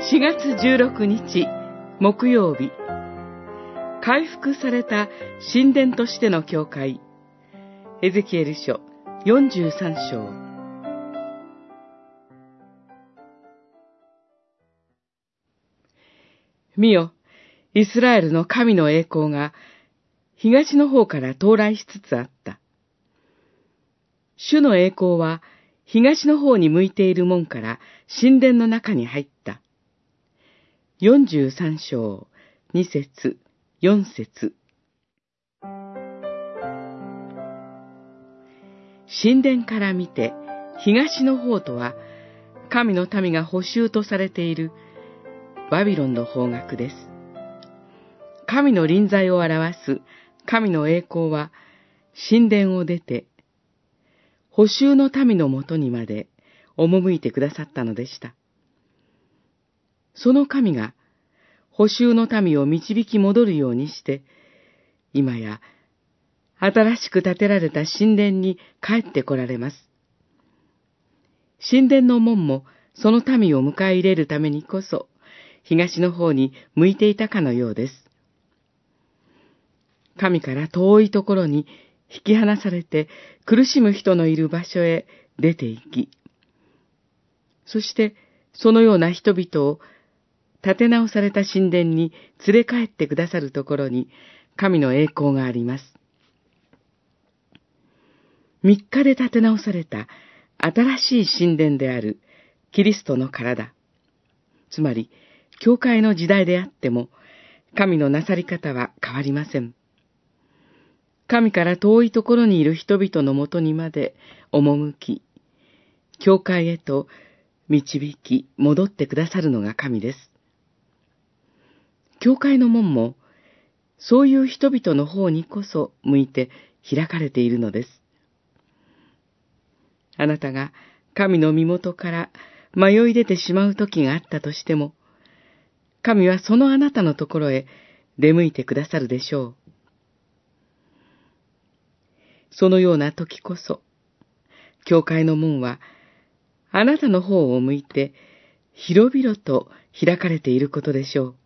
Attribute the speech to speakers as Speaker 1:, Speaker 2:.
Speaker 1: 4月16日木曜日回復された神殿としての教会エゼキエル書43章見よ、イスラエルの神の栄光が東の方から到来しつつあった。主の栄光は東の方に向いている門から神殿の中に入った。43章、2節、4節。神殿から見て東の方とは神の民が補修とされているバビロンの方角です。神の臨在を表す神の栄光は神殿を出て、補修の民のもとにまで赴いてくださったのでした。その神が補修の民を導き戻るようにして、今や新しく建てられた神殿に帰って来られます。神殿の門もその民を迎え入れるためにこそ、東の方に向いていたかのようです。神から遠いところに引き離されて苦しむ人のいる場所へ出て行き、そしてそのような人々を立て直された神殿に連れ帰ってくださるところに神の栄光があります。三日で立て直された新しい神殿であるキリストの体。つまり、教会の時代であっても、神のなさり方は変わりません。神から遠いところにいる人々のもとにまで赴き、教会へと導き戻ってくださるのが神です。教会の門も、そういう人々の方にこそ向いて開かれているのです。あなたが神の身元から迷い出てしまう時があったとしても、神はそのあなたのところへ出向いてくださるでしょう。そのような時こそ、教会の門は、あなたの方を向いて、広々と開かれていることでしょう。